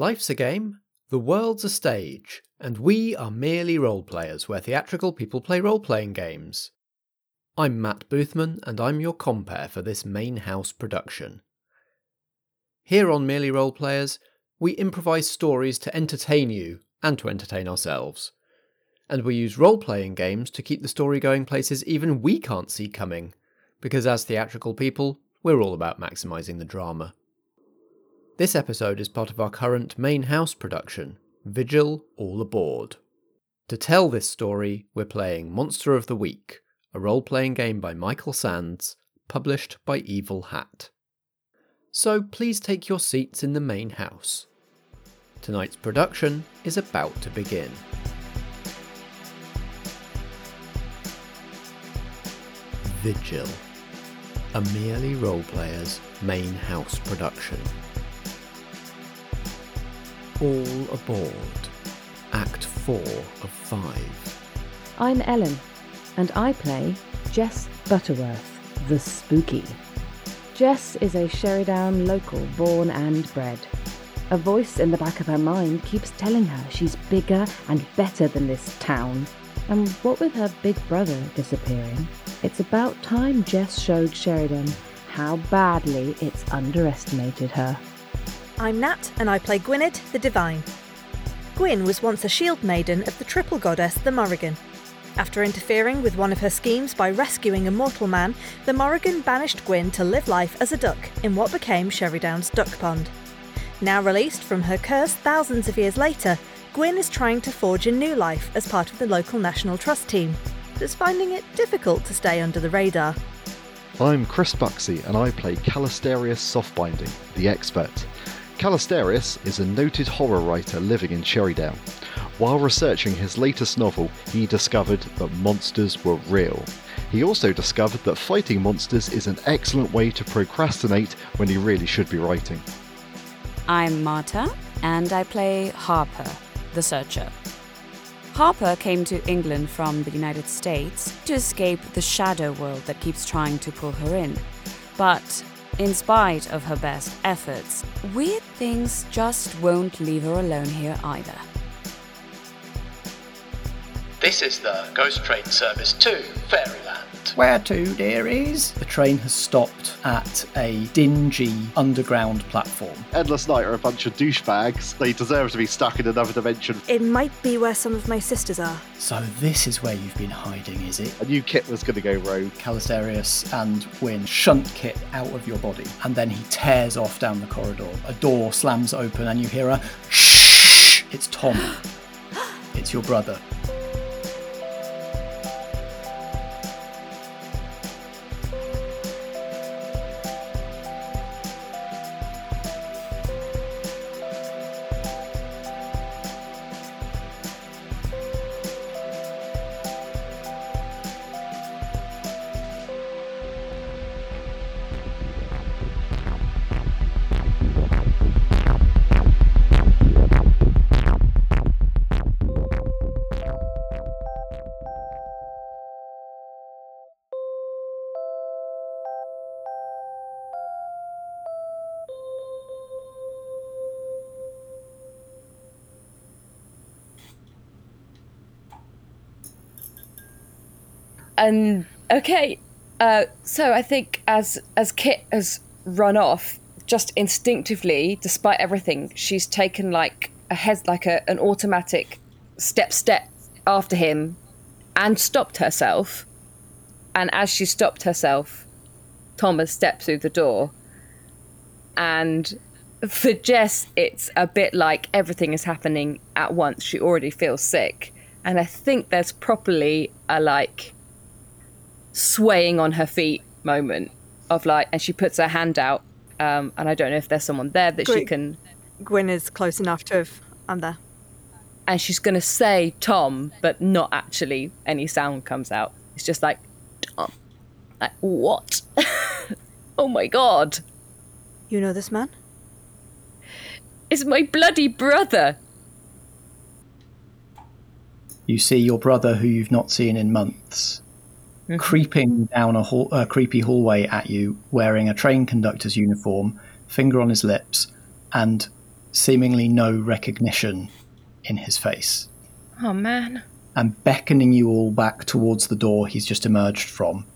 Life's a game, the world's a stage, and we are merely role players where theatrical people play role playing games. I'm Matt Boothman, and I'm your compere for this main house production. Here on Merely Role Players, we improvise stories to entertain you and to entertain ourselves. And we use role playing games to keep the story going places even we can't see coming, because as theatrical people, we're all about maximising the drama. This episode is part of our current main house production, Vigil All Aboard. To tell this story, we're playing Monster of the Week, a role playing game by Michael Sands, published by Evil Hat. So please take your seats in the main house. Tonight's production is about to begin. Vigil, a merely role player's main house production. All aboard. Act 4 of 5. I'm Ellen, and I play Jess Butterworth, the Spooky. Jess is a Sheridan local, born and bred. A voice in the back of her mind keeps telling her she's bigger and better than this town. And what with her big brother disappearing, it's about time Jess showed Sheridan how badly it's underestimated her. I'm Nat, and I play Gwynedd the Divine. Gwyn was once a shield maiden of the triple goddess, the Morrigan. After interfering with one of her schemes by rescuing a mortal man, the Morrigan banished Gwyn to live life as a duck in what became Sheridan's duck pond. Now released from her curse thousands of years later, Gwyn is trying to forge a new life as part of the local National Trust team, but is finding it difficult to stay under the radar. I'm Chris Buxey and I play Callisterius Softbinding, the expert. Callisterius is a noted horror writer living in Sheridan. While researching his latest novel, he discovered that monsters were real. He also discovered that fighting monsters is an excellent way to procrastinate when he really should be writing. I'm Marta, and I play Harper, the searcher. Harper came to England from the United States to escape the shadow world that keeps trying to pull her in. But in spite of her best efforts, weird things just won't leave her alone here either. This is the Ghost Train service to Fairyland. Where to, dearies? The train has stopped at a dingy underground platform. Endless Night are a bunch of douchebags. They deserve to be stuck in another dimension. It might be where some of my sisters are. So this is where you've been hiding, is it? I knew Kit was going to go rogue. Callisterius and Wynne shunt Kit out of your body, and then he tears off down the corridor. A door slams open, and you hear a shh. It's Tom. it's your brother. And okay, uh, so I think as as Kit has run off, just instinctively, despite everything, she's taken like a head, like a, an automatic step step after him, and stopped herself. And as she stopped herself, Thomas stepped through the door. And for Jess, it's a bit like everything is happening at once. She already feels sick. And I think there's properly a like swaying on her feet moment of like, and she puts her hand out. Um, and I don't know if there's someone there that she can, Gwyn is close enough to have. I'm there. and she's going to say Tom, but not actually any sound comes out. It's just like, Tom. Like, what? oh my god. You know this man? It's my bloody brother. You see your brother, who you've not seen in months, creeping down a, hall- a creepy hallway at you, wearing a train conductor's uniform, finger on his lips, and seemingly no recognition in his face, Oh man. and beckoning you all back towards the door he's just emerged from.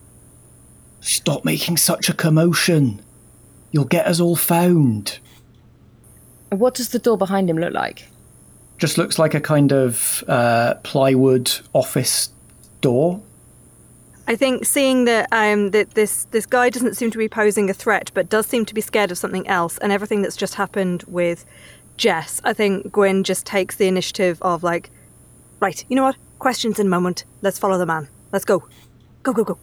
Stop making such a commotion! You'll get us all found. What does the door behind him look like? Just looks like a kind of uh, plywood office door. I think seeing that um, that this this guy doesn't seem to be posing a threat, but does seem to be scared of something else, and everything that's just happened with Jess, I think Gwyn just takes the initiative of like, right, you know what? Questions in a moment. Let's follow the man. Let's go, go, go, go.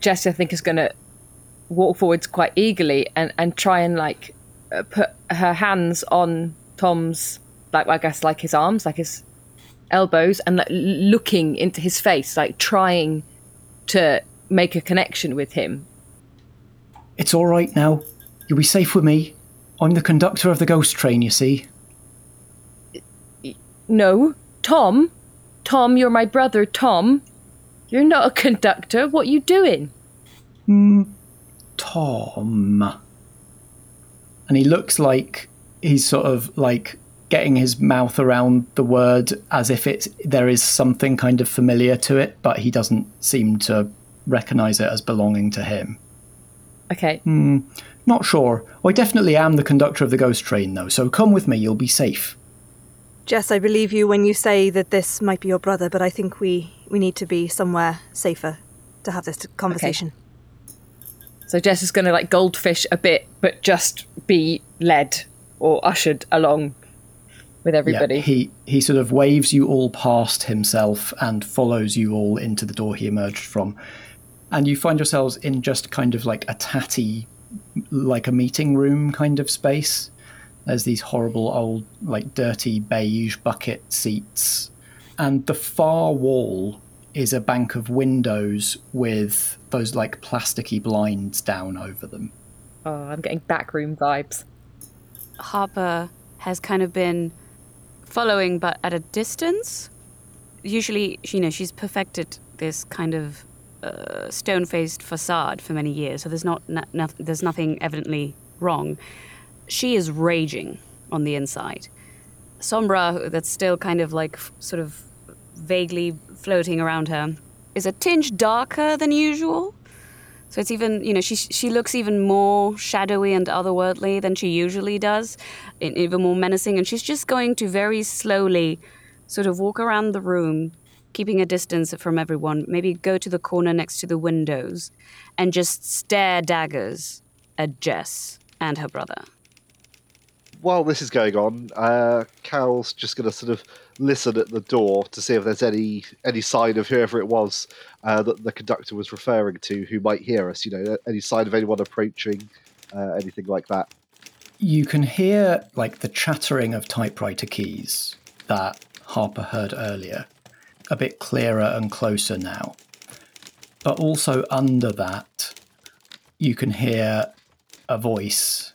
Jess, I think, is going to walk forwards quite eagerly and, and try and like uh, put her hands on Tom's, like I guess, like his arms, like his elbows, and like looking into his face, like trying to make a connection with him. It's all right now. You'll be safe with me. I'm the conductor of the ghost train, you see. No, Tom, Tom, you're my brother, Tom. You're not a conductor. What you doing? Hmm. Tom. And he looks like he's sort of like getting his mouth around the word as if it's there is something kind of familiar to it, but he doesn't seem to recognize it as belonging to him. Okay, hmm, Not sure. I definitely am the conductor of the ghost train though, so come with me, you'll be safe. Jess, I believe you when you say that this might be your brother, but I think we we need to be somewhere safer to have this conversation. Okay. so Jess is going to like goldfish a bit, but just be led or ushered along with everybody. Yeah, he he sort of waves you all past himself and follows you all into the door he emerged from. And you find yourselves in just kind of like a tatty like a meeting room kind of space. There's these horrible old like dirty beige bucket seats. And the far wall is a bank of windows with those like plasticky blinds down over them. Oh, I'm getting backroom vibes. Harper has kind of been following, but at a distance. Usually, you know, she's perfected this kind of uh, stone-faced facade for many years, so there's not, no, no, there's nothing evidently wrong. She is raging on the inside. Sombra, that's still kind of like sort of vaguely floating around her, is a tinge darker than usual. So it's even, you know, she she looks even more shadowy and otherworldly than she usually does, even more menacing. And she's just going to very slowly, sort of walk around the room, keeping a distance from everyone. Maybe go to the corner next to the windows, and just stare daggers at Jess and her brother. While this is going on, uh, Cal's just going to sort of listen at the door to see if there's any any sign of whoever it was uh, that the conductor was referring to who might hear us. You know, any sign of anyone approaching, uh, anything like that. You can hear like the chattering of typewriter keys that Harper heard earlier, a bit clearer and closer now. But also under that, you can hear a voice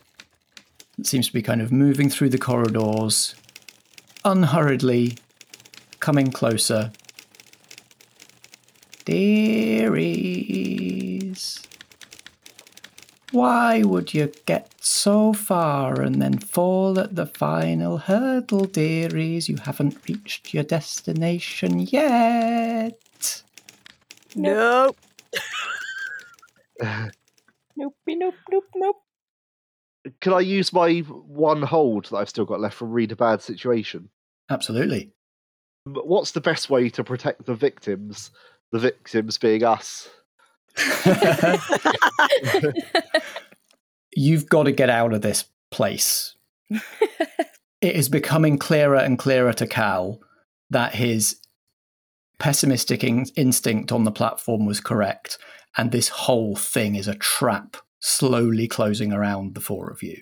that seems to be kind of moving through the corridors, unhurriedly, coming closer. Dearies. Why would you get so far and then fall at the final hurdle, dearies? You haven't reached your destination yet. Nope. Nope, nope, nope, nope. Can I use my one hold that I've still got left from read a bad situation? Absolutely. What's the best way to protect the victims? The victims being us. You've got to get out of this place. it is becoming clearer and clearer to Cal that his pessimistic in- instinct on the platform was correct, and this whole thing is a trap slowly closing around the four of you.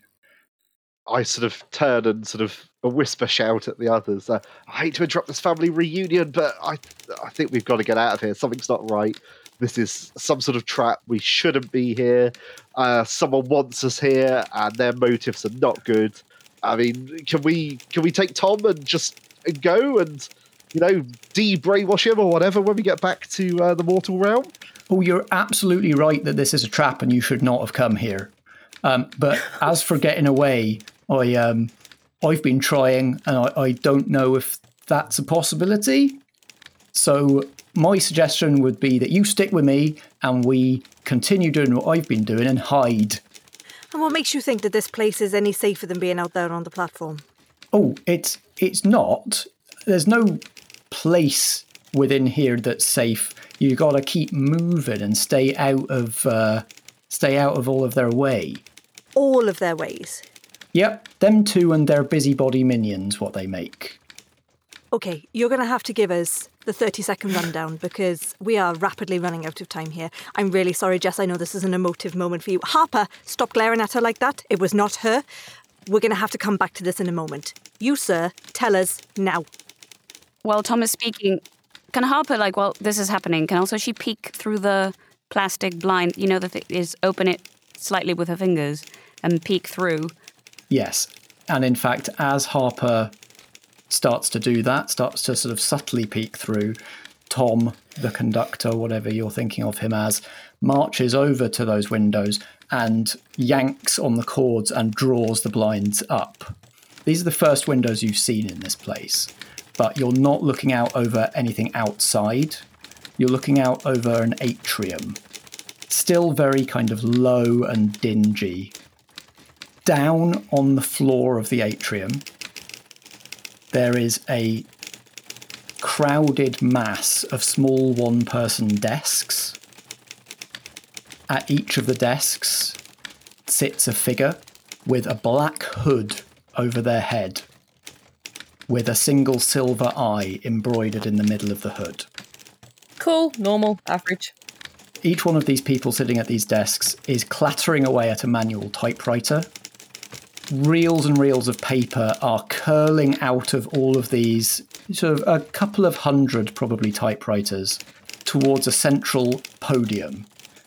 I sort of turn and sort of a whisper shout at the others. Uh, I hate to interrupt this family reunion, but I, I think we've got to get out of here. Something's not right. This is some sort of trap. We shouldn't be here. Uh, someone wants us here, and their motives are not good. I mean, can we can we take Tom and just go and you know de-brainwash him or whatever when we get back to uh, the mortal realm? Oh, you're absolutely right that this is a trap and you should not have come here. Um, but as for getting away, I um, I've been trying, and I, I don't know if that's a possibility. So my suggestion would be that you stick with me and we continue doing what I've been doing and hide. And what makes you think that this place is any safer than being out there on the platform? Oh, it's it's not. There's no place within here that's safe. You got to keep moving and stay out of uh, stay out of all of their way. All of their ways. Yep, them two and their busybody minions, what they make. Okay, you're going to have to give us the 30 second rundown because we are rapidly running out of time here. I'm really sorry, Jess. I know this is an emotive moment for you. Harper, stop glaring at her like that. It was not her. We're going to have to come back to this in a moment. You, sir, tell us now. While Tom is speaking, can Harper, like, while this is happening, can also she peek through the plastic blind, you know, that it is open it slightly with her fingers and peek through? Yes. And in fact, as Harper starts to do that, starts to sort of subtly peek through, Tom, the conductor, whatever you're thinking of him as, marches over to those windows and yanks on the cords and draws the blinds up. These are the first windows you've seen in this place, but you're not looking out over anything outside. You're looking out over an atrium. Still very kind of low and dingy. Down on the floor of the atrium, there is a crowded mass of small one person desks. At each of the desks sits a figure with a black hood over their head, with a single silver eye embroidered in the middle of the hood. Cool, normal, average. Each one of these people sitting at these desks is clattering away at a manual typewriter. Reels and reels of paper are curling out of all of these, sort of a couple of hundred probably typewriters, towards a central podium.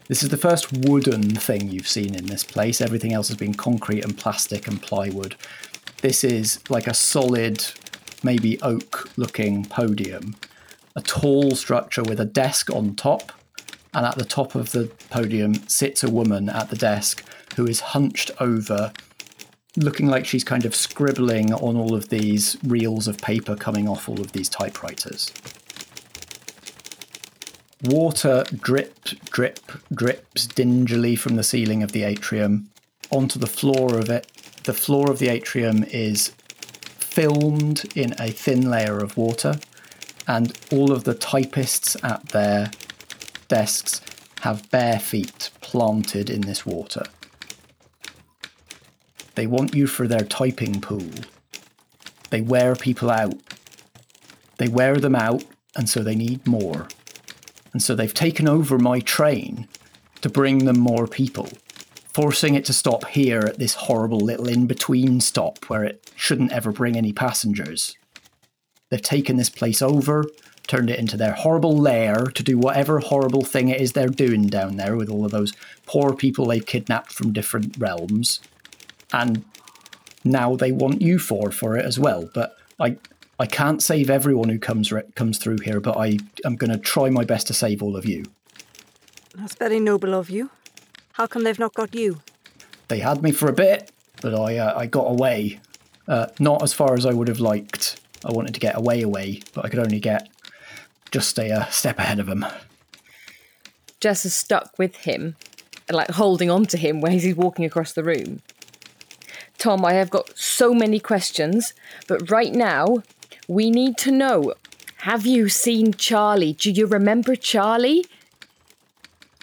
This is the first wooden thing you've seen in this place. Everything else has been concrete and plastic and plywood. This is like a solid, maybe oak looking podium. A tall structure with a desk on top, and at the top of the podium sits a woman at the desk who is hunched over, looking like she's kind of scribbling on all of these reels of paper coming off all of these typewriters. Water drip, drip, drips dingily from the ceiling of the atrium onto the floor of it. The floor of the atrium is filmed in a thin layer of water, and all of the typists at their desks have bare feet planted in this water. They want you for their typing pool. They wear people out. They wear them out, and so they need more. And so they've taken over my train to bring them more people, forcing it to stop here at this horrible little in between stop where it shouldn't ever bring any passengers. They've taken this place over, turned it into their horrible lair to do whatever horrible thing it is they're doing down there with all of those poor people they've kidnapped from different realms. And now they want you for for it as well. But I I can't save everyone who comes re- comes through here, but I am going to try my best to save all of you. That's very noble of you. How come they've not got you? They had me for a bit, but I uh, I got away. Uh, not as far as I would have liked. I wanted to get away, away, but I could only get just stay a step ahead of them. Jess is stuck with him, like holding on to him when he's walking across the room. Tom, I have got so many questions, but right now we need to know have you seen Charlie? Do you remember Charlie?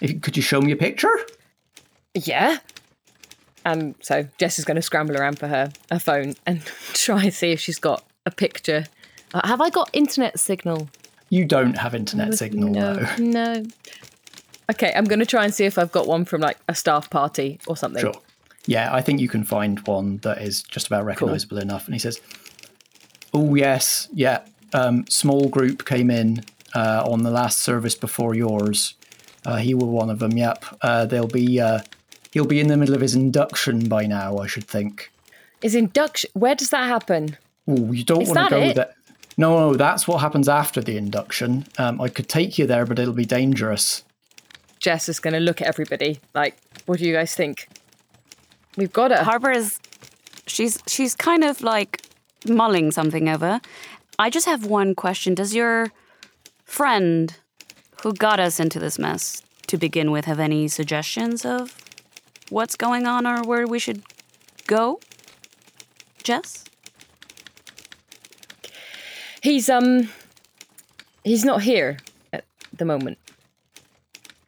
If, could you show me a picture? Yeah. Um, so Jess is going to scramble around for her, her phone and try and see if she's got a picture. Uh, have I got internet signal? You don't have internet signal, no, no. no. Okay, I'm going to try and see if I've got one from like a staff party or something. Sure. Yeah, I think you can find one that is just about recognizable enough. And he says, Oh, yes, yeah. Um, small group came in uh, on the last service before yours. Uh, he were one of them, yep. Uh, they'll be, uh, he'll be in the middle of his induction by now, I should think. His induction? Where does that happen? Oh, you don't Is want to go it? there. No, no, that's what happens after the induction. Um, I could take you there, but it'll be dangerous. Jess is going to look at everybody like, what do you guys think? We've got it." Harper is She's she's kind of like mulling something over. I just have one question. Does your friend who got us into this mess to begin with have any suggestions of what's going on or where we should go? Jess? He's um he's not here at the moment.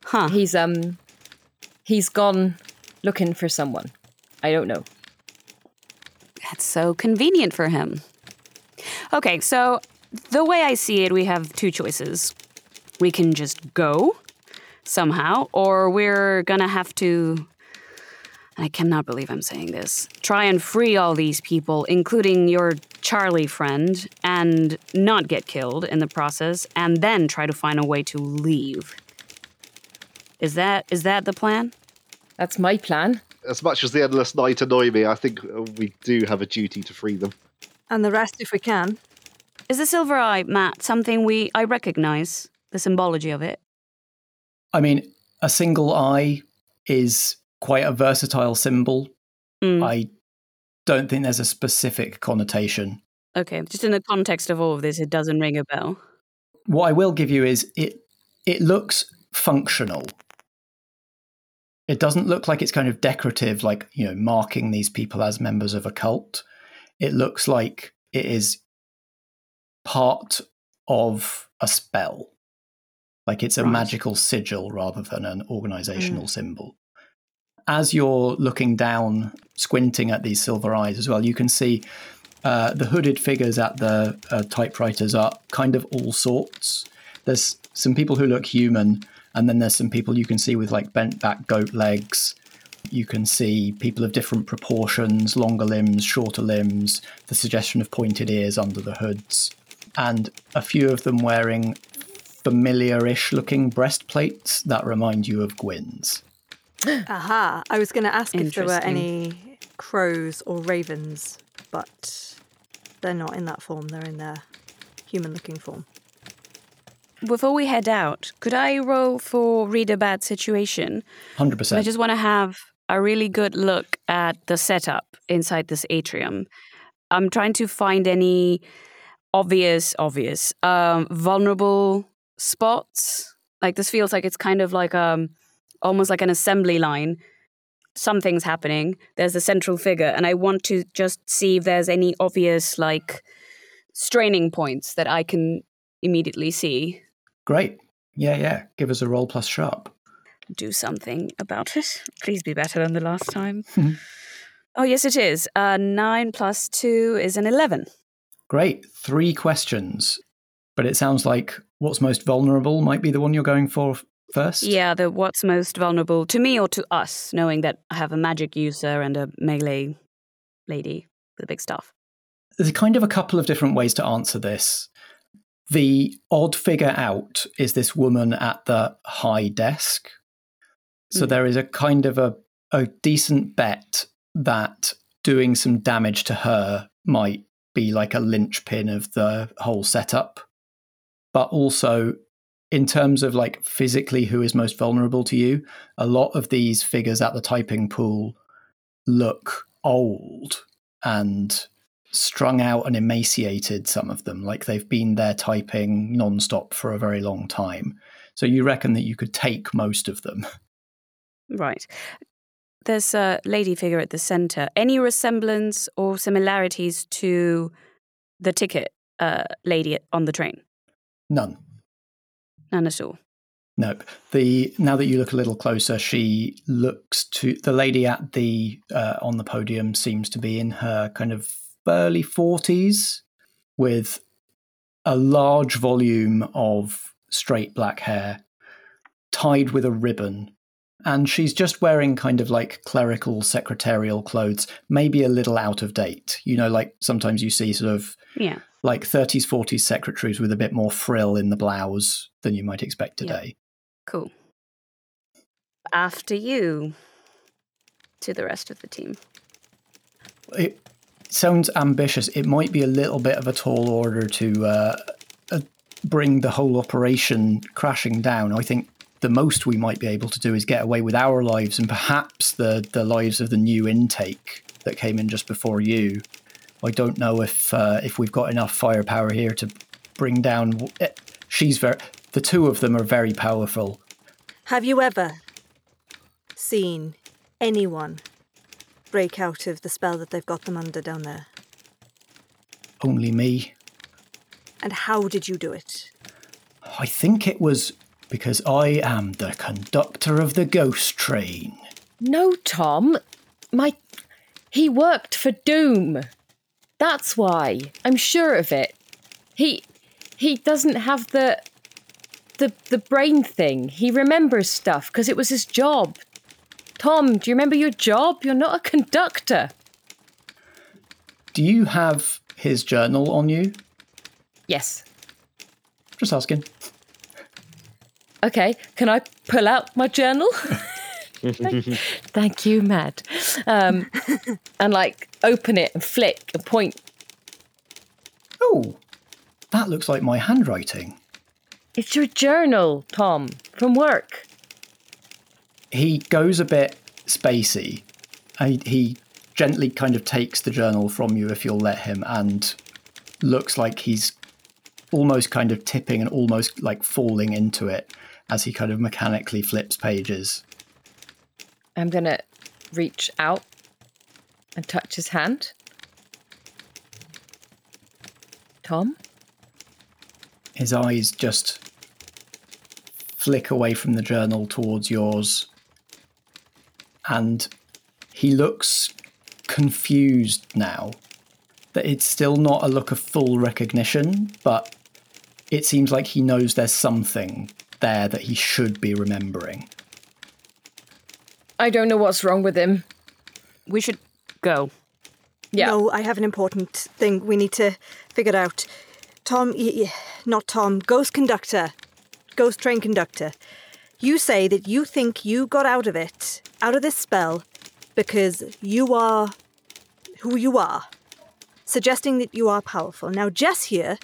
Huh. He's um he's gone looking for someone. I don't know. That's so convenient for him. Okay, so the way I see it, we have two choices. We can just go somehow, or we're gonna have to. I cannot believe I'm saying this. Try and free all these people, including your Charlie friend, and not get killed in the process, and then try to find a way to leave. Is that is that the plan? That's my plan. As much as the endless night annoy me, I think uh, we do have a duty to free them. And the rest if we can. Is the silver eye, Matt, something we I recognize the symbology of it? I mean, a single eye is quite a versatile symbol. Mm. I don't think there's a specific connotation. Okay, just in the context of all of this, it doesn't ring a bell. What I will give you is it it looks functional. It doesn't look like it's kind of decorative, like, you know, marking these people as members of a cult. It looks like it is part of a spell. Like it's a Right. magical sigil rather than an organizational symbol. As you're looking down, squinting at these silver eyes as well, you can see uh, the hooded figures at the uh, typewriters are kind of all sorts. There's some people who look human, and then there's some people you can see with like bent back goat legs. You can see people of different proportions, longer limbs, shorter limbs, the suggestion of pointed ears under the hoods, and a few of them wearing familiar ish looking breastplates that remind you of Gwyn's. Aha. I was going to ask if there were any crows or ravens, but they're not in that form. They're in their human looking form. Before we head out, could I roll for read a bad situation? 100%. I just want to have a really good look at the setup inside this atrium. I'm trying to find any obvious, obvious, um, vulnerable spots. Like this feels like it's kind of like um, almost like an assembly line. Something's happening. There's a central figure, and I want to just see if there's any obvious like straining points that I can immediately see. Great. Yeah, yeah. Give us a roll plus sharp. do something about it. Please be better than the last time. Mhm. oh, yes, it is. Uh, nine plus two is an 11. Great. Three questions. But it sounds like what's most vulnerable might be the one you're going for first. Yeah, the what's most vulnerable to me or to us, knowing that I have a magic user and a melee lady with a big staff. There's kind of a couple of different ways to answer this. The odd figure out is this woman at the high desk. So Mhm. there is a kind of a, a decent bet that doing some damage to her might be like a linchpin of the whole setup. But also, in terms of like physically who is most vulnerable to you, a lot of these figures at the typing pool look old and strung out and emaciated, some of them, like they've been there typing nonstop for a very long time. So you reckon that you could take most of them? Right. There's a lady figure at the center. Any resemblance or similarities to the ticket uh, lady on the train? None. None at all. Nope. The now that you look a little closer, she looks to the lady at the uh, on the podium seems to be in her kind of early forties, with a large volume of straight black hair, tied with a ribbon, and she's just wearing kind of like clerical secretarial clothes, maybe a little out of date. You know, like sometimes you see sort of Yeah. Like 30s, 40s secretaries with a bit more frill in the blouse than you might expect Yeah. today. Cool. After you to the rest of the team. It sounds ambitious. It might be a little bit of a tall order to uh, uh, bring the whole operation crashing down. I think the most we might be able to do is get away with our lives and perhaps the, the lives of the new intake that came in just before you. I don't know if uh, if we've got enough firepower here to bring down. eh, She's very. The two of them are very powerful. Have you ever seen anyone break out of the spell that they've got them under down there? Only me. And how did you do it? I think it was because I am the conductor of the ghost train. No, Tom. My. He worked for Doom. That's why. I'm sure of it. He. He doesn't have the. The, the brain thing. He remembers stuff because it was his job. Tom, do you remember your job? You're not a conductor. Do you have his journal on you? Yes. Just asking. Okay, can I pull out my journal? thank, thank you, Matt. Um, and like open it and flick and point. Oh, that looks like my handwriting. It's your journal, Tom, from work. He goes a bit spacey. He, he gently kind of takes the journal from you if you'll let him and looks like he's almost kind of tipping and almost like falling into it as he kind of mechanically flips pages. I'm gonna reach out and touch his hand. Tom? His eyes just flick away from the journal towards yours. And he looks confused now. That it's still not a look of full recognition, but it seems like he knows there's something there that he should be remembering. I don't know what's wrong with him. We should go. Yeah. No, I have an important thing we need to figure out. Tom, y- y- not Tom, ghost conductor, ghost train conductor. You say that you think you got out of it, out of this spell, because you are who you are, suggesting that you are powerful. Now, Jess here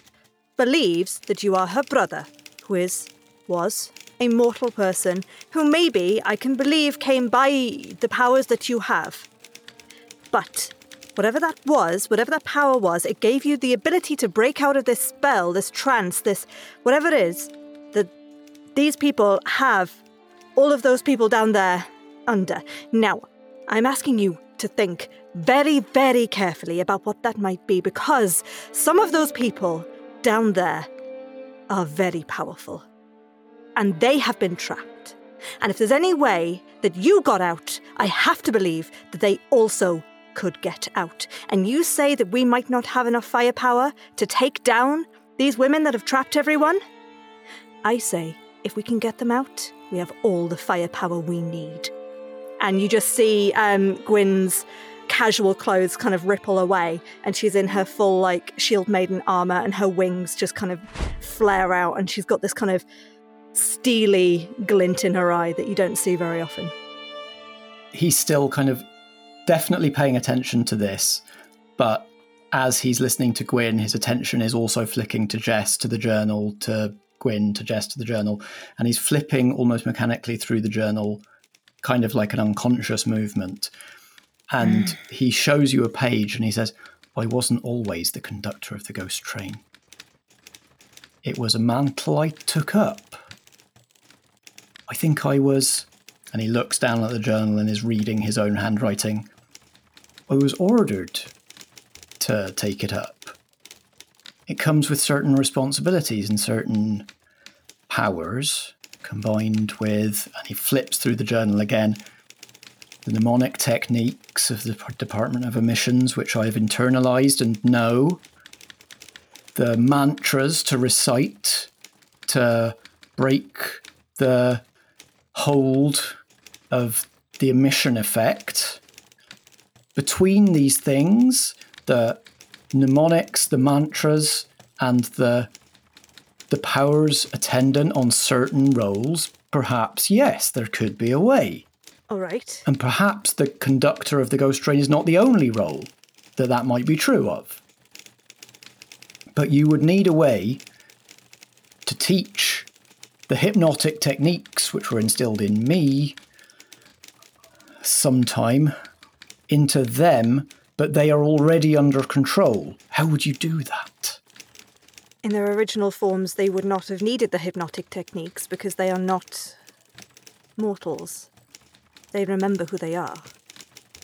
believes that you are her brother, who is, was, a mortal person who maybe I can believe came by the powers that you have. But whatever that was, whatever that power was, it gave you the ability to break out of this spell, this trance, this whatever it is that these people have all of those people down there under. Now, I'm asking you to think very, very carefully about what that might be because some of those people down there are very powerful and they have been trapped. And if there's any way that you got out, I have to believe that they also could get out. And you say that we might not have enough firepower to take down these women that have trapped everyone? I say, if we can get them out, we have all the firepower we need. And you just see um, Gwyn's casual clothes kind of ripple away, and she's in her full, like, shield maiden armor, and her wings just kind of flare out, and she's got this kind of steely glint in her eye that you don't see very often. He's still kind of definitely paying attention to this, but as he's listening to Gwyn, his attention is also flicking to Jess, to the journal, to Gwyn, to Jess, to the journal, and he's flipping almost mechanically through the journal, kind of like an unconscious movement. And he shows you a page and he says, I wasn't always the conductor of the ghost train. It was a mantle I took up. I think I was. And he looks down at the journal and is reading his own handwriting. I was ordered to take it up. It comes with certain responsibilities and certain powers combined with, and he flips through the journal again, the mnemonic techniques of the Department of Emissions, which I've internalized and know, the mantras to recite to break the hold of the emission effect. Between these things, the mnemonics, the mantras, and the the powers attendant on certain roles, perhaps yes, there could be a way. All right. And perhaps the conductor of the ghost train is not the only role that that might be true of. But you would need a way to teach the hypnotic techniques which were instilled in me sometime into them, but they are already under control. How would you do that? In their original forms, they would not have needed the hypnotic techniques because they are not mortals. They remember who they are.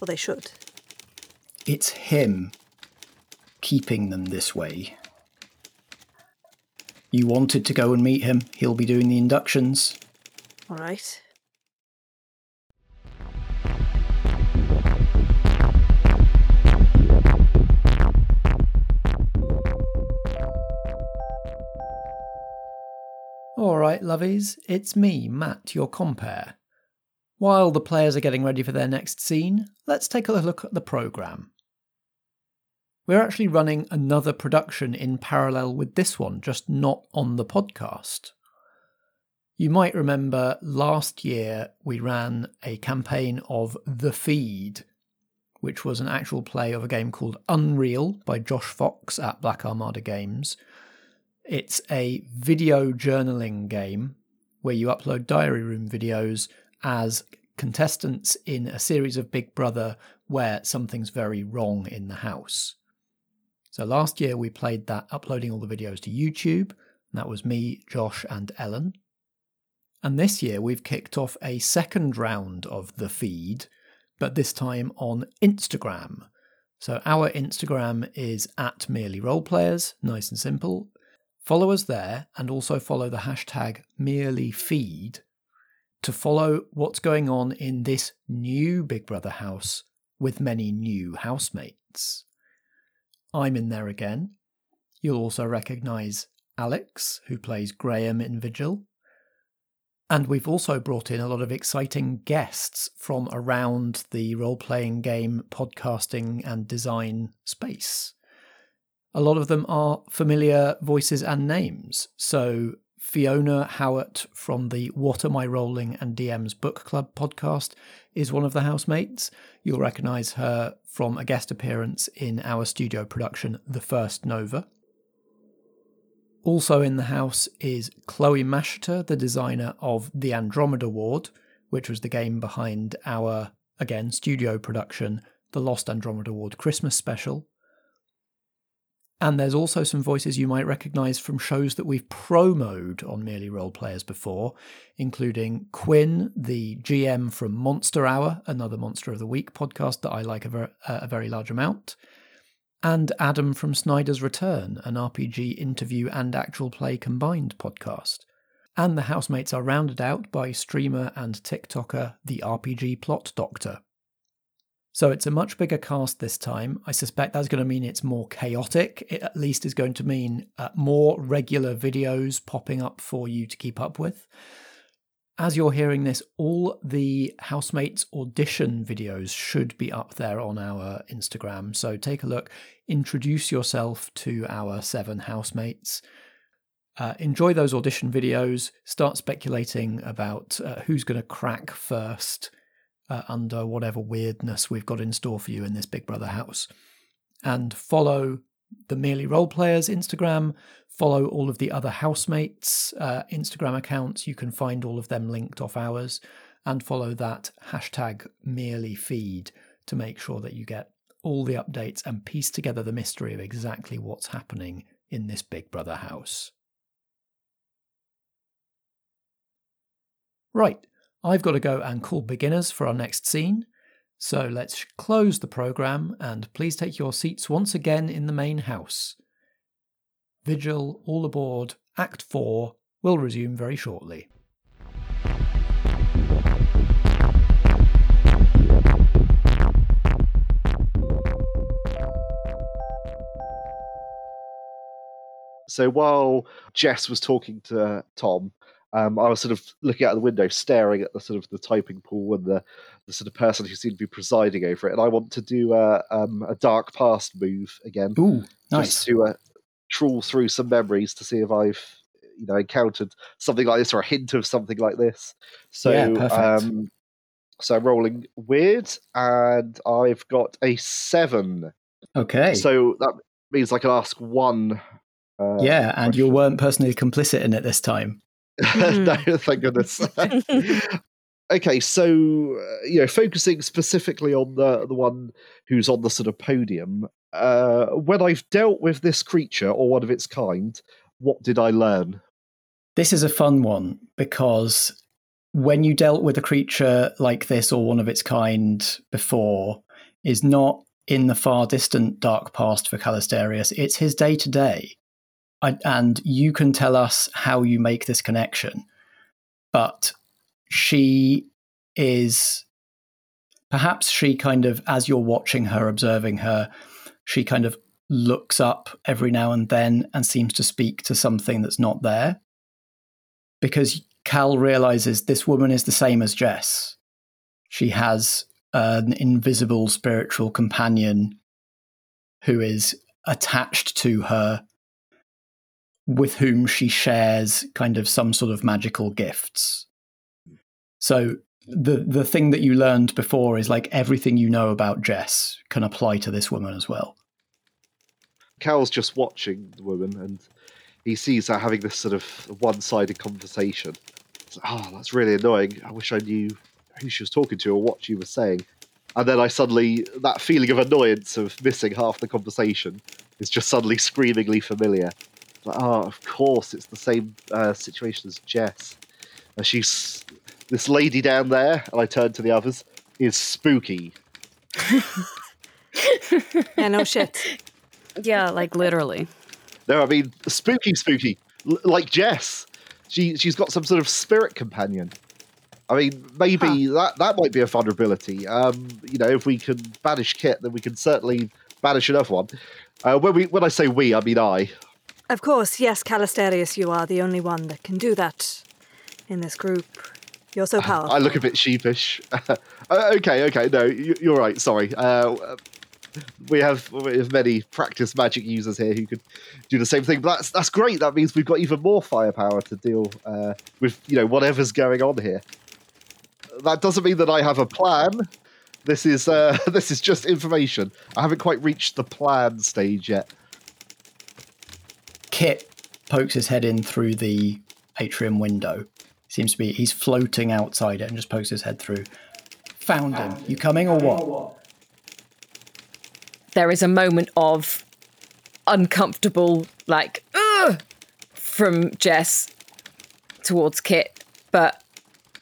Or they should. It's him keeping them this way. You wanted to go and meet him. He'll be doing the inductions. All right. All right, lovies, it's me, Matt, your compere. While the players are getting ready for their next scene, let's take a look at the programme. We're actually running another production in parallel with this one, just not on the podcast. You might remember last year we ran a campaign of The Feed, which was an actual play of a game called Unreal by Josh Fox at Black Armada Games. It's a video journaling game where you upload diary room videos as contestants in a series of Big Brother where something's very wrong in the house. So last year we played that uploading all the videos to YouTube. That was me, Josh, and Ellen. And this year we've kicked off a second round of the feed, but this time on Instagram. So our Instagram is at merely roleplayers, nice and simple. Follow us there and also follow the hashtag merely feed to follow what's going on in this new Big Brother house with many new housemates. I'm in there again. You'll also recognise Alex, who plays Graham in Vigil. And we've also brought in a lot of exciting guests from around the role playing game, podcasting, and design space. A lot of them are familiar voices and names. So, Fiona Howard from the What Am I Rolling and DM's Book Club podcast is one of the housemates. You'll recognise her from a guest appearance in our studio production, The First Nova. Also in the house is Chloe Mashiter, the designer of the Andromeda Ward, which was the game behind our, again, studio production, The Lost Andromeda Ward Christmas special. And there's also some voices you might recognise from shows that we've promoed on Merely Role Players before, including Quinn, the GM from Monster Hour, another Monster of the Week podcast that I like a, ver- a very large amount, and Adam from Snyder's Return, an RPG interview and actual play combined podcast. And the housemates are rounded out by streamer and TikToker, the RPG Plot Doctor. So it's a much bigger cast this time. I suspect that's going to mean it's more chaotic. It at least is going to mean uh, more regular videos popping up for you to keep up with. As you're hearing this, all the housemates audition videos should be up there on our Instagram. So take a look, introduce yourself to our seven housemates. Uh, enjoy those audition videos. Start speculating about uh, who's going to crack first uh, under whatever weirdness we've got in store for you in this Big Brother house. And follow the Merely Role Players Instagram, follow all of the other housemates' uh, Instagram accounts. You can find all of them linked off ours, and follow that hashtag Merely Feed to make sure that you get all the updates and piece together the mystery of exactly what's happening in this Big Brother house. Right, I've got to go and call beginners for our next scene. So let's close the programme and please take your seats once again in the main house. Vigil, all aboard, Act 4 will resume very shortly. So while Jess was talking to Tom, um, I was sort of looking out the window, staring at the sort of the typing pool and the, the sort of person who seemed to be presiding over it. And I want to do a, um, a dark past move again. Ooh, nice. Just to uh, trawl through some memories to see if I've you know encountered something like this or a hint of something like this. So Yeah, um, so I'm rolling weird, and I've got a seven. Okay. So that means I can ask one. Uh, yeah, and you weren't personally complicit in it this time. no, thank goodness. Okay, so uh, you know, focusing specifically on the the one who's on the sort of podium. Uh, when I've dealt with this creature or one of its kind, what did I learn? This is a fun one because when you dealt with a creature like this or one of its kind before, is not in the far distant dark past for Callisterius. It's his day to day. And you can tell us how you make this connection. But she is perhaps she kind of, as you're watching her, observing her, she kind of looks up every now and then and seems to speak to something that's not there. Because Cal realizes this woman is the same as Jess. She has an invisible spiritual companion who is attached to her, with whom she shares kind of some sort of magical gifts. So the the thing that you learned before is like everything you know about Jess can apply to this woman as well. Cal's just watching the woman and he sees her having this sort of one-sided conversation. Like, oh, ah, that's really annoying. I wish I knew who she was talking to or what she was saying. And then I suddenly that feeling of annoyance of missing half the conversation is just suddenly screamingly familiar. Like, oh, of course, it's the same uh, situation as Jess. And she's this lady down there, and I turn to the others, is spooky. yeah, no shit. Yeah, like literally. No, I mean spooky, spooky, L- like Jess. She she's got some sort of spirit companion. I mean, maybe huh. that that might be a vulnerability. Um, you know, if we can banish Kit, then we can certainly banish another one. Uh, when we when I say we, I mean I. Of course, yes, Callisterius, you are the only one that can do that in this group. You're so powerful. I look a bit sheepish. uh, okay, okay, no, you, are right. Sorry. Uh, we have we have many practice magic users here who could do the same thing. But that's that's great. That means we've got even more firepower to deal uh, with you know whatever's going on here. That doesn't mean that I have a plan. This is uh, this is just information. I haven't quite reached the plan stage yet. Kit pokes his head in through the atrium window Seems to be he's floating outside it and just pokes his head through. Found him. You coming or what? There is a moment of uncomfortable, like, Ugh! from Jess towards Kit, but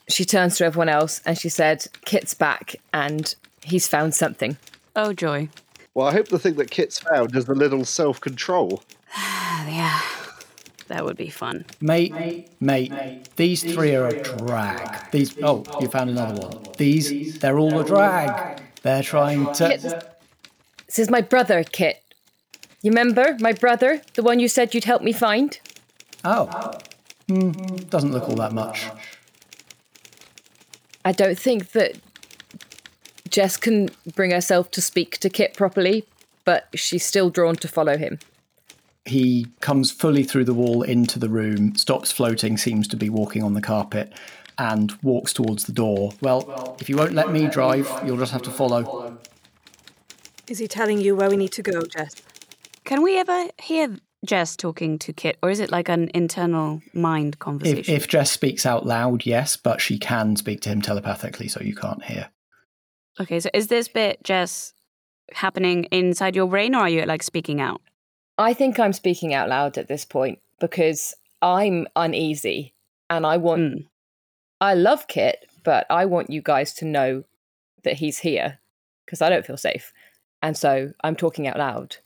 she turns to everyone else and she said, Kit's back and he's found something. Oh, joy. Well, I hope the thing that Kit's found is the little self control. Yeah. That would be fun. Mate, mate, mate, these three are a drag. These, oh, you found another one. These, they're all a drag. They're trying to. Kit, this is my brother, Kit. You remember my brother, the one you said you'd help me find? Oh, mm, doesn't look all that much. I don't think that Jess can bring herself to speak to Kit properly, but she's still drawn to follow him he comes fully through the wall into the room, stops floating, seems to be walking on the carpet, and walks towards the door. Well, if you won't let me drive, you'll just have to follow. Is he telling you where we need to go, Jess? Can we ever hear Jess talking to Kit, or is it like an internal mind conversation? If, if Jess speaks out loud, yes, but she can speak to him telepathically, so you can't hear. Okay, so is this bit, Jess, happening inside your brain, or are you like speaking out? I think I'm speaking out loud at this point because I'm uneasy and I want. Mm. I love Kit, but I want you guys to know that he's here because I don't feel safe. And so I'm talking out loud.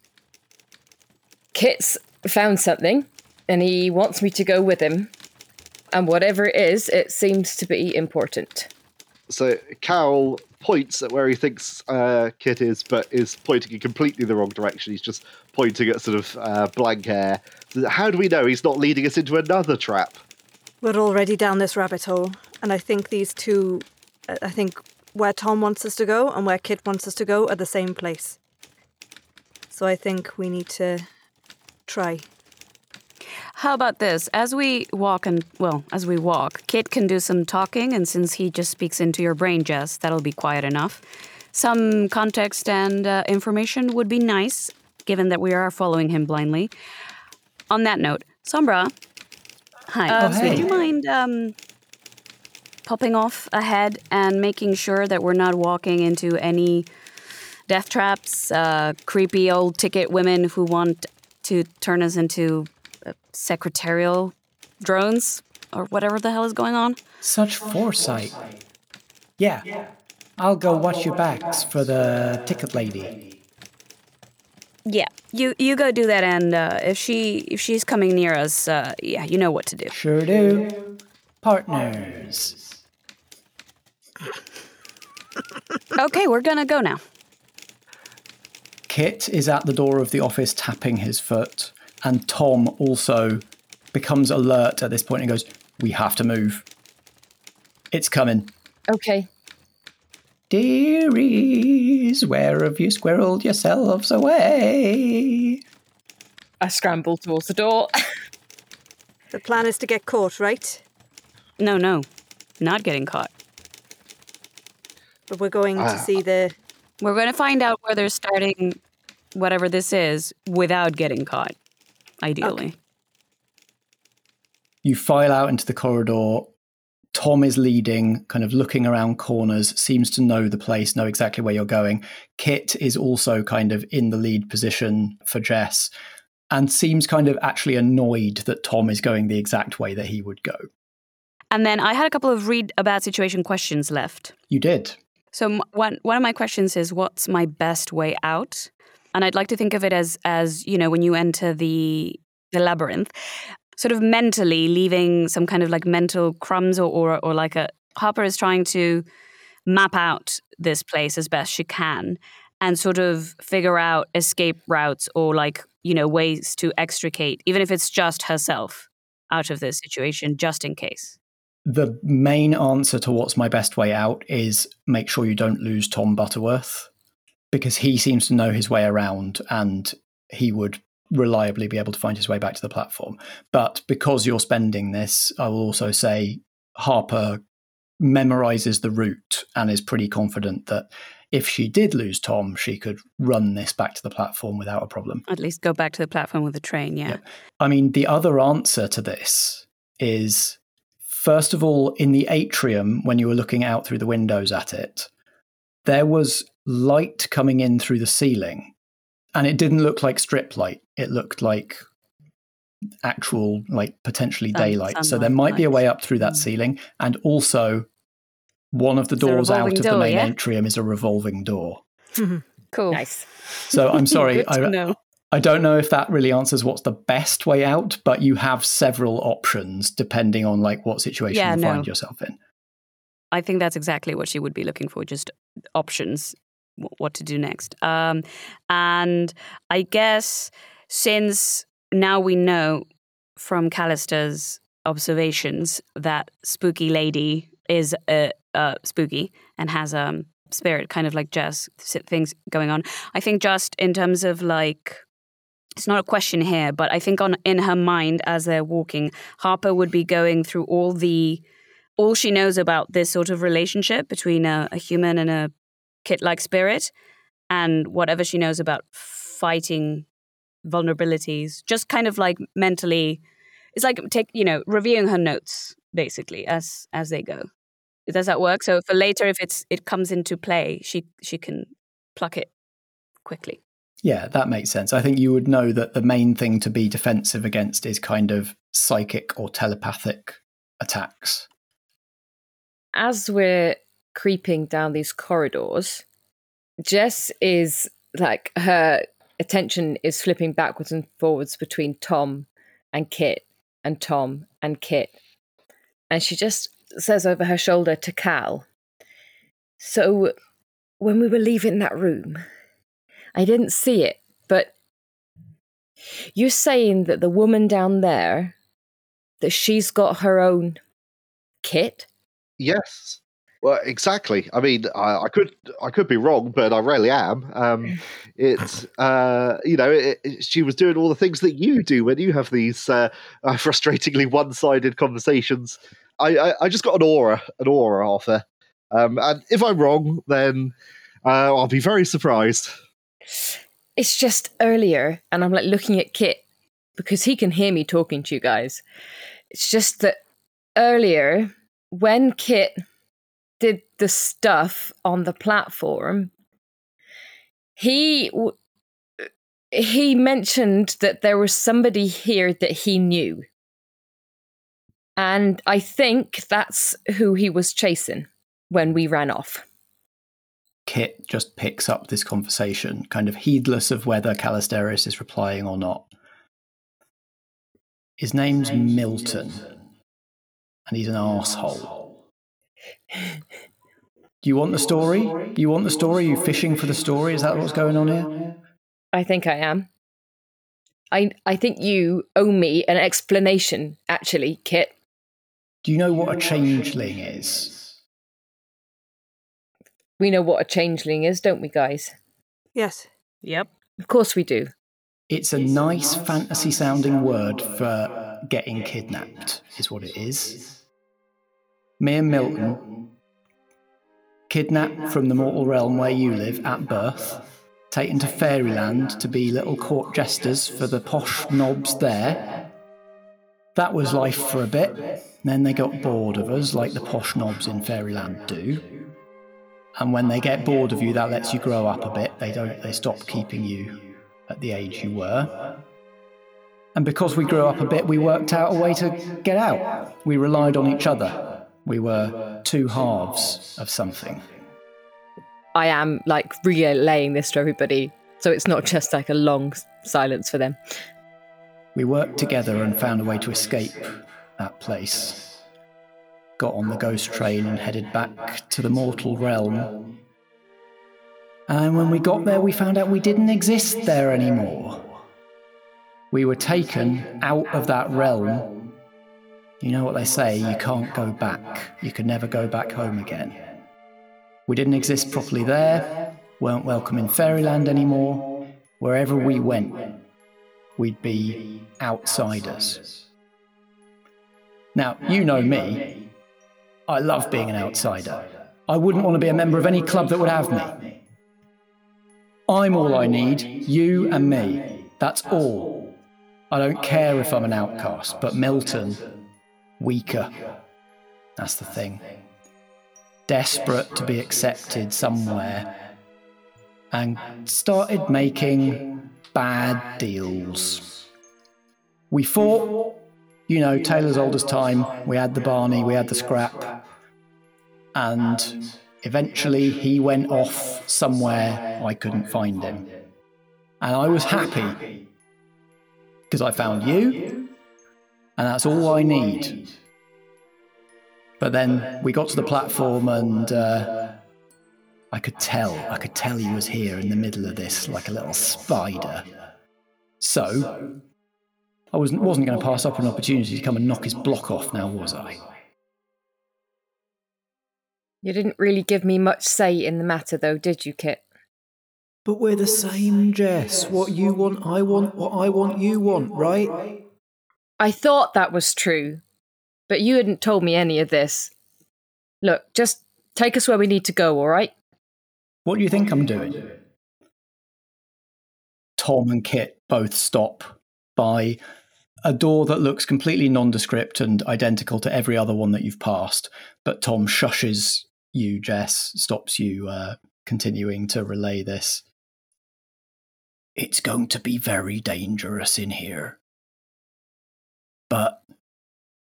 Kit's found something and he wants me to go with him. And whatever it is, it seems to be important. So Cal points at where he thinks uh, Kit is, but is pointing in completely the wrong direction. He's just pointing at sort of uh, blank air. How do we know he's not leading us into another trap? We're already down this rabbit hole, and I think these two, uh, I think where Tom wants us to go and where Kit wants us to go are the same place. So I think we need to try. How about this? As we walk and, well, as we walk, Kit can do some talking, and since he just speaks into your brain, Jess, that'll be quiet enough. Some context and uh, information would be nice, given that we are following him blindly. On that note, Sombra, hi. Oh, hey. Would you mind um, popping off ahead and making sure that we're not walking into any death traps, uh, creepy old ticket women who want to turn us into uh, secretarial drones or whatever the hell is going on. Such foresight. Yeah. I'll go watch your backs for the ticket lady. Yeah, you you go do that, and uh, if she if she's coming near us, uh, yeah, you know what to do. Sure do. Partners. Okay, we're gonna go now. Kit is at the door of the office tapping his foot, and Tom also becomes alert at this point and goes, We have to move. It's coming. Okay. Dearies, where have you squirreled yourselves away? I scramble towards the door. The plan is to get caught, right? No, no, not getting caught. But we're going Ah. to see the. We're gonna find out where they're starting whatever this is without getting caught. Ideally. You file out into the corridor. Tom is leading, kind of looking around corners, seems to know the place, know exactly where you're going. Kit is also kind of in the lead position for Jess and seems kind of actually annoyed that Tom is going the exact way that he would go. And then I had a couple of read about situation questions left. You did. So one one of my questions is what's my best way out? And I'd like to think of it as as you know when you enter the the labyrinth, sort of mentally leaving some kind of like mental crumbs or or, or like a Harper is trying to map out this place as best she can and sort of figure out escape routes or like you know ways to extricate even if it's just herself out of this situation just in case. The main answer to what's my best way out is make sure you don't lose Tom Butterworth because he seems to know his way around and he would reliably be able to find his way back to the platform. But because you're spending this, I will also say Harper memorizes the route and is pretty confident that if she did lose Tom, she could run this back to the platform without a problem. At least go back to the platform with the train, yeah. Yep. I mean, the other answer to this is first of all, in the atrium, when you were looking out through the windows at it, there was light coming in through the ceiling. And it didn't look like strip light, it looked like actual, like potentially Sun- daylight. So there sunlight might be a way up through that Mm. ceiling. And also, one of the It's doors out revolving of the main yeah? atrium is a revolving door. Cool. Nice. So I'm sorry, I. I don't know if that really answers what's the best way out, but you have several options depending on like what situation Yeah, you no. find yourself in. I think that's exactly what she would be looking for, just options, wh- what to do next. Um, and I guess since now we know from Callister's observations that Spooky Lady is uh, uh, spooky and has a um, spirit, kind of like Jess, things going on. I think just in terms of like, it's not a question here, but I think on in her mind as they're walking, Harper would be going through all the all she knows about this sort of relationship between a, a human and a kit-like spirit, and whatever she knows about fighting vulnerabilities, just kind of like mentally, it's like take you know reviewing her notes basically as as they go. Does that work? So for later, if it's it comes into play, she she can pluck it quickly. Yeah, that makes sense. I think you would know that the main thing to be defensive against is kind of psychic or telepathic attacks. As we're creeping down these corridors, Jess is like her attention is flipping backwards and forwards between Tom and Kit and Tom and Kit. And she just says over her shoulder to Cal, So when we were leaving that room, I didn't see it, but you're saying that the woman down there, that she's got her own kit? Yes. Well, exactly. I mean, I, I could I could be wrong, but I rarely am. Um, it's uh, you know, it, it- she was doing all the things that you do when you have these uh, uh, frustratingly one-sided conversations. I, I I just got an aura, an aura off her. Um, and if I'm wrong, then uh, I'll be very surprised. It's just earlier, and I'm like looking at Kit because he can hear me talking to you guys. It's just that earlier when Kit did the stuff on the platform, he he mentioned that there was somebody here that he knew. And I think that's who he was chasing when we ran off. Kit just picks up this conversation, kind of heedless of whether Callisterius is replying or not. His name's Milton, and he's an asshole. Do you want the story? Do you want the story? Are you fishing for the story? Is that what's going on here? I think I am. I I think you owe me an explanation, actually, Kit. Do you know what a changeling is? We know what a changeling is, don't we, guys? Yes. Yep. Of course we do. It's a nice fantasy sounding word for getting kidnapped, is what it is. Me and Milton, kidnapped from the mortal realm where you live at birth, taken to fairyland to be little court jesters for the posh knobs there. That was life for a bit. Then they got bored of us, like the posh knobs in fairyland do. And when they get bored of you, that lets you grow up a bit. They don't. They stop keeping you at the age you were. And because we grew up a bit, we worked out a way to get out. We relied on each other. We were two halves of something. I am like relaying this to everybody, so it's not just like a long silence for them. We worked together and found a way to escape that place. Got on the ghost train and headed back to the mortal realm. And when we got there, we found out we didn't exist there anymore. We were taken out of that realm. You know what they say, you can't go back. You can never go back home again. We didn't exist properly there, weren't welcome in Fairyland anymore. Wherever we went, we'd be outsiders. Now, you know me. I love being an outsider. I wouldn't want to be a member of any club that would have me. I'm all I need, you and me. That's all. I don't care if I'm an outcast, but Milton, weaker. That's the thing. Desperate to be accepted somewhere. And started making bad deals. We fought, you know, Taylor's oldest time. We had the Barney, we had the scrap. And eventually he went off somewhere I couldn't find him. And I was happy because I found you, and that's all I need. But then we got to the platform, and uh, I could tell, I could tell he was here in the middle of this like a little spider. So I wasn't, wasn't going to pass up an opportunity to come and knock his block off now, was I? You didn't really give me much say in the matter, though, did you, Kit? But we're the same, Jess. What you want, I want. What I want, you want, right? I thought that was true, but you hadn't told me any of this. Look, just take us where we need to go, all right? What do you think I'm doing? Tom and Kit both stop by a door that looks completely nondescript and identical to every other one that you've passed. But Tom shushes you, Jess, stops you uh, continuing to relay this. It's going to be very dangerous in here. But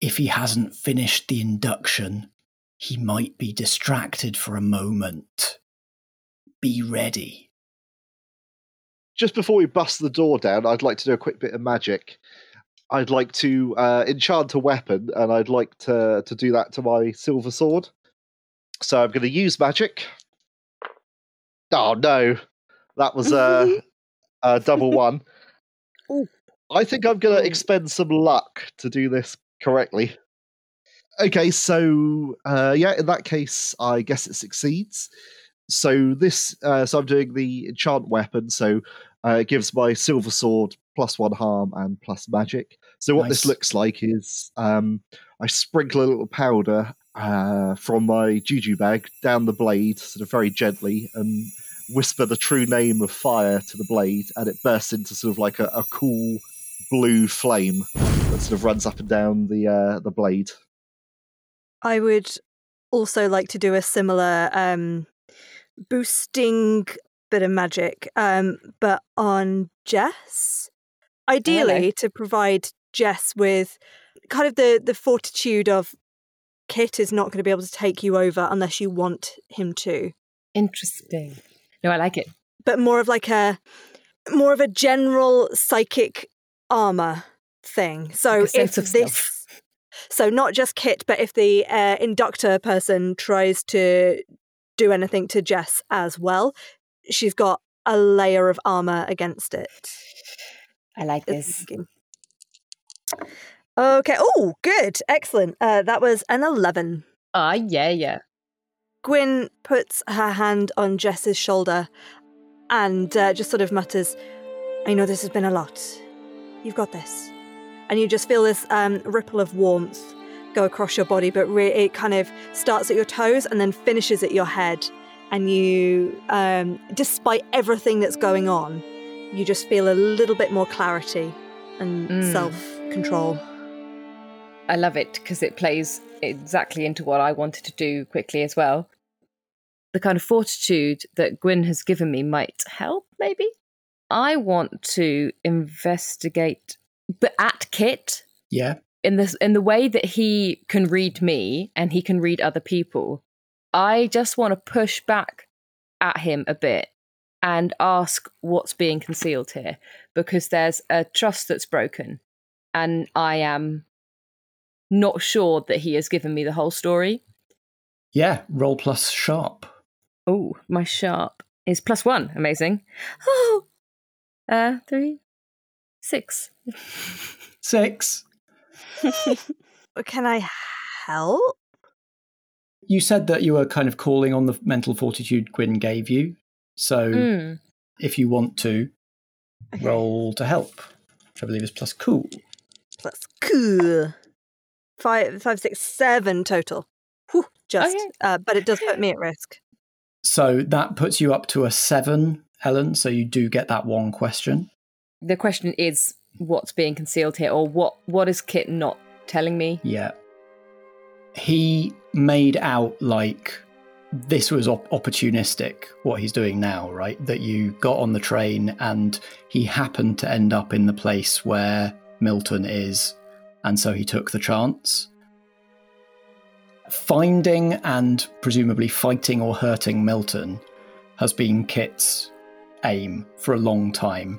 if he hasn't finished the induction, he might be distracted for a moment. Be ready. Just before we bust the door down, I'd like to do a quick bit of magic. I'd like to uh, enchant a weapon, and I'd like to to do that to my silver sword. So I'm going to use magic. Oh no, that was a, a double one. I think I'm going to expend some luck to do this correctly. Okay, so uh, yeah, in that case, I guess it succeeds. So this, uh, so I'm doing the enchant weapon. So uh, it gives my silver sword plus one harm and plus magic. So what this looks like is um, I sprinkle a little powder uh, from my juju bag down the blade, sort of very gently, and whisper the true name of fire to the blade, and it bursts into sort of like a, a cool blue flame that sort of runs up and down the uh, the blade. I would also like to do a similar um, boosting bit of magic, um, but on Jess. Ideally, to provide Jess with kind of the, the fortitude of Kit is not going to be able to take you over unless you want him to. Interesting. No, I like it. But more of like a more of a general psychic armor thing. So Like if of this self. so not just Kit, but if the uh, inductor person tries to do anything to Jess as well, she's got a layer of armor against it. I like this. Okay. Oh, good. Excellent. Uh, that was an 11. Ah, yeah, yeah. Gwyn puts her hand on Jess's shoulder and uh, just sort of mutters, I know this has been a lot. You've got this. And you just feel this um, ripple of warmth go across your body, but re- it kind of starts at your toes and then finishes at your head. And you, um, despite everything that's going on, you just feel a little bit more clarity and Mm. self control. I love it because it plays exactly into what I wanted to do quickly as well. The kind of fortitude that Gwyn has given me might help, maybe. I want to investigate, but at Kit Yeah. in this in the way that he can read me and he can read other people. I just want to push back at him a bit and ask what's being concealed here because there's a trust that's broken and I am not sure that he has given me the whole story. Yeah. Roll plus sharp. Oh, my sharp is plus one. Amazing. Oh, uh, three, six. Six. Can I help? You said that you were kind of calling on the mental fortitude Gwyn gave you. So Mm. if you want to, Okay. roll to help, which I believe is plus cool. Plus cool. Five, five, six, seven total. Whew, just, Okay. uh, but it does put me at risk. So that puts you up to a seven, Ellen. So you do get that one question. The question is what's being concealed here, or what what is Kit not telling me? Yeah. He made out like this was op- opportunistic, what he's doing now, right? That you got on the train and he happened to end up in the place where Milton is, and so he took the chance. Finding and presumably fighting or hurting Milton has been Kit's aim for a long time.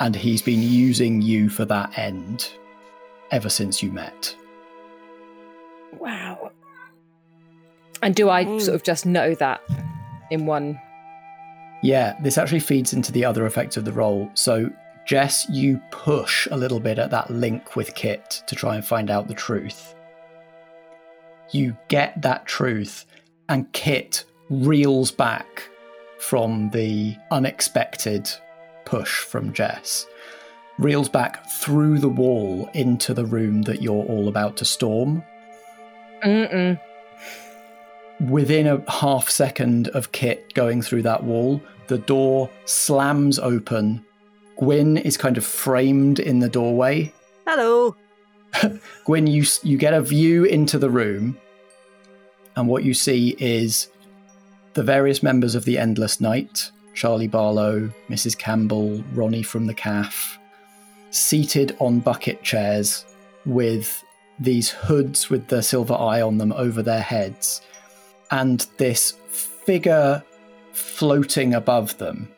And he's been using you for that end ever since you met. Wow. And do I Mm. sort of just know that in one? Yeah, this actually feeds into the other effect of the roll. So, Jess, you push a little bit at that link with Kit to try and find out the truth. You get that truth, and Kit reels back from the unexpected push from Jess. Reels back through the wall into the room that you're all about to storm. Mm-mm. within a half second of Kit going through that wall, the door slams open. Gwyn is kind of framed in the doorway. Hello. Gwyn, you you get a view into the room, and what you see is the various members of the Endless Night: Charlie Barlow, Mrs. Campbell, Ronnie from the CAF, seated on bucket chairs with these hoods with the silver eye on them over their heads, and this figure floating above them,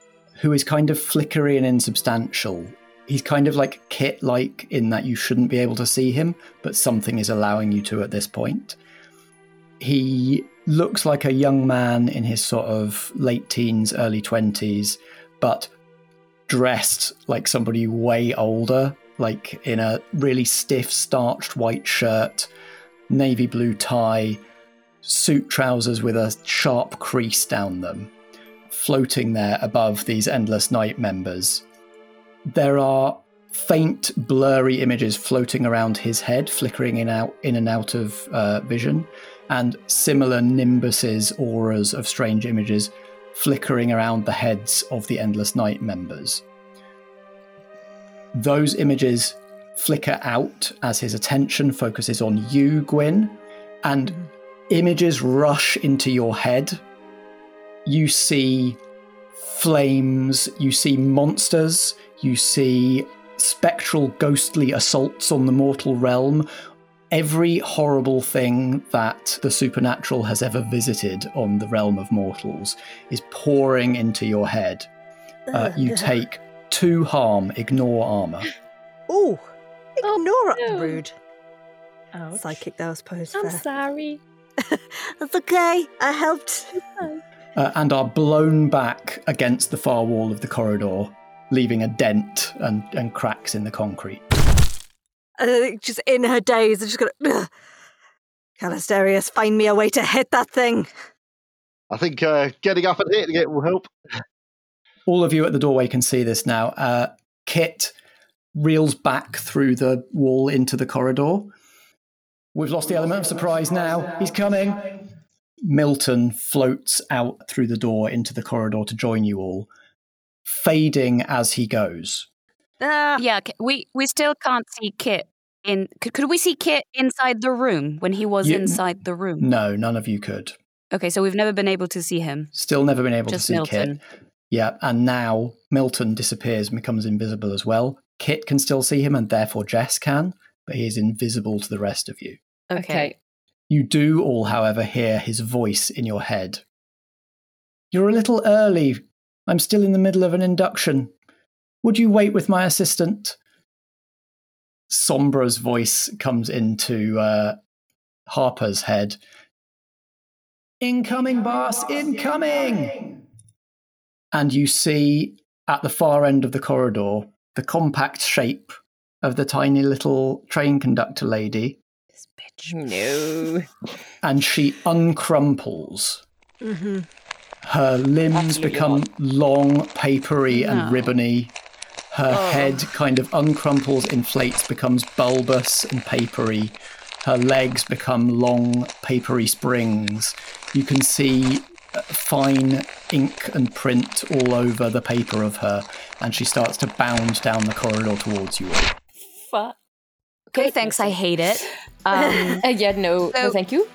who is kind of flickery and insubstantial. He's kind of like Kit like in that you shouldn't be able to see him, but something is allowing you to at this point. He looks like a young man in his sort of late teens, early 20s, but dressed like somebody way older, like in a really stiff, starched white shirt, navy blue tie, suit trousers with a sharp crease down them, floating there above these Endless Night members. There are faint, blurry images floating around his head, flickering in out in and out of uh, vision, and similar nimbuses, auras of strange images flickering around the heads of the Endless Night members. Those images flicker out as his attention focuses on you, Gwyn, and images rush into your head. You see flames, you see monsters, you see spectral, ghostly assaults on the mortal realm. Every horrible thing that the supernatural has ever visited on the realm of mortals is pouring into your head. Uh, you take two harm, ignore armor. Ooh, ignore it, no. rude. Ouch. Psychic, that was supposed I'm fair. sorry. That's okay. I helped. uh, and are blown back against the far wall of the corridor, leaving a dent and, and cracks in the concrete. Uh, just in her daze, I just got. Ugh. Callisterius, find me a way to hit that thing. I think uh, getting up and hitting it will help. All of you at the doorway can see this now. Uh, Kit reels back through the wall into the corridor. We've lost the element of surprise now. He's coming. Milton floats out through the door into the corridor to join you all, fading as he goes. Ah, Yeah, we we still can't see Kit in. Could, could we see Kit inside the room when he was You- inside the room? No, none of you could. Okay, so we've never been able to see him. Still never been able Just to see Milton. Kit. Yeah, and now Milton disappears and becomes invisible as well. Kit can still see him, and therefore Jess can, but he is invisible to the rest of you. Okay. Okay. You do all, however, hear his voice in your head. You're a little early. I'm still in the middle of an induction. Would you wait with my assistant? Sombra's voice comes into uh, Harper's head. Incoming, boss, incoming! And you see at the far end of the corridor the compact shape of the tiny little train conductor lady, This bitch. No. and she uncrumples. Mm-hmm. Her limbs become long, papery, No. and ribbony. Her head kind of uncrumples, inflates, becomes bulbous and papery. Her legs become long, papery springs. You can see uh, fine ink and print all over the paper of her, and she starts to bound down the corridor towards you all. Fuck. Okay, thanks. I hate it. Um, Uh, yeah, no, no, thank you.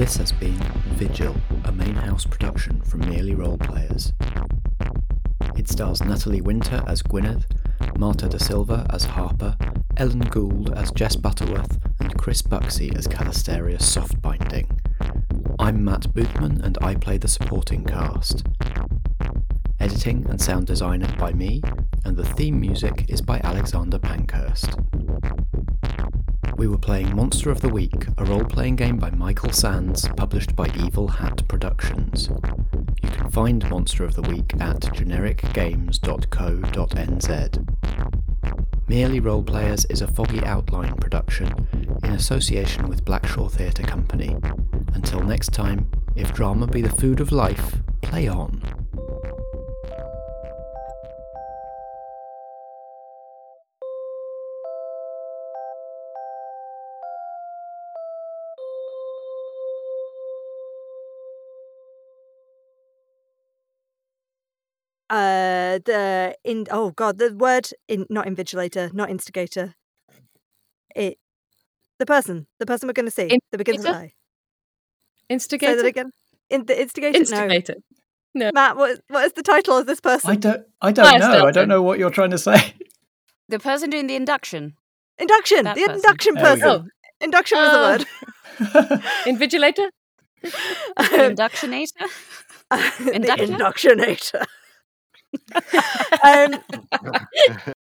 This has been Vigil, a main house production from Merely Role Players. It stars Natalie Winter as Gwyneth, Marta da Silva as Harper, Ellen Gould as Jess Butterworth, and Chris Buxey as Callisterius Softbinding. I'm Matt Boothman and I play the supporting cast. Editing and sound design by me, and the theme music is by Alexander Pankhurst. We were playing Monster of the Week, a role playing game by Michael Sands, published by Evil Hat Productions. You can find Monster of the Week at genericgames.co.nz. Merely Role Players is a Foggy Outline production in association with Blackshaw Theatre Company. Until next time, if drama be the food of life, play on. Uh, the in oh god, the word in not invigilator, not instigator. It, the person, the person we're going to see, the begins to Instigator? die. Say Instigator. that again. In the instigator. Instigator. No, Matt. What what is the title of this person? I don't, I don't Fire know. I don't know what you're trying to say. the person doing the induction. Induction. That the person. induction person. go. Induction was Oh. the word. Invigilator. The inductionator. the Inductor? inductionator. Um,